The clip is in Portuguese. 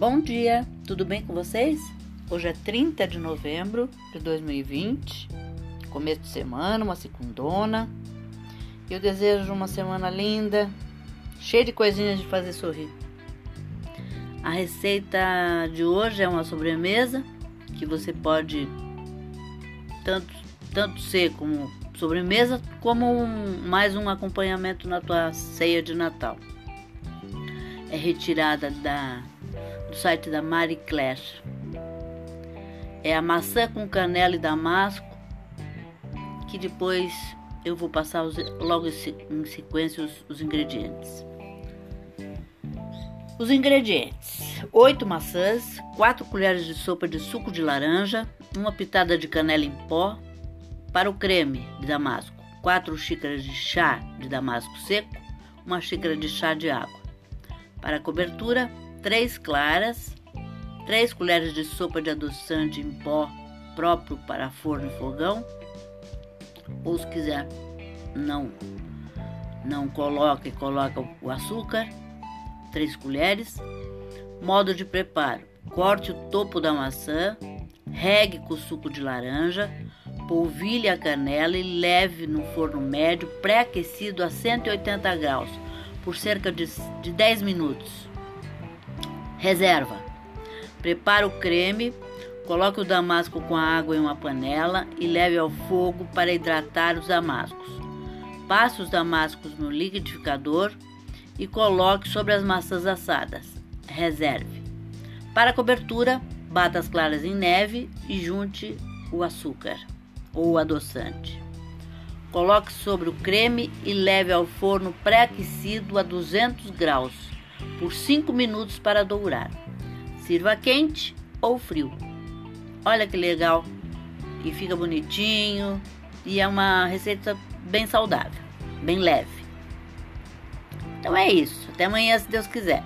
Bom dia, tudo bem com vocês? Hoje é 30 de novembro de 2020, começo de semana, uma segundona. Eu desejo uma semana linda, cheia de coisinhas de fazer sorrir. A receita de hoje é uma sobremesa que você pode tanto, tanto ser como sobremesa como um, mais um acompanhamento na tua ceia de Natal. É retirada da do site da Marie Claire. É a maçã com canela e damasco, que depois eu vou passar os, logo em sequência os, os ingredientes. Os ingredientes: 8 maçãs, 4 colheres de sopa de suco de laranja, uma pitada de canela em pó. Para o creme de damasco, 4 xícaras de chá de damasco seco, uma xícara de chá de água. Para a cobertura, 3 claras, 3 colheres de sopa de adoçante em pó próprio para forno e fogão, ou se quiser não não coloca e coloca o açúcar, 3 colheres. Modo de preparo: corte o topo da maçã, regue com suco de laranja, polvilhe a canela e leve no forno médio pré-aquecido a 180 graus por cerca de, de 10 minutos. Reserva. Prepare o creme, coloque o damasco com a água em uma panela e leve ao fogo para hidratar os damascos. Passe os damascos no liquidificador e coloque sobre as maçãs assadas. Reserve. Para cobertura, bata as claras em neve e junte o açúcar ou adoçante. Coloque sobre o creme e leve ao forno pré-aquecido a 200 graus por 5 minutos para dourar. Sirva quente ou frio. Olha que legal! E fica bonitinho e é uma receita bem saudável, bem leve. Então é isso. Até amanhã, se Deus quiser.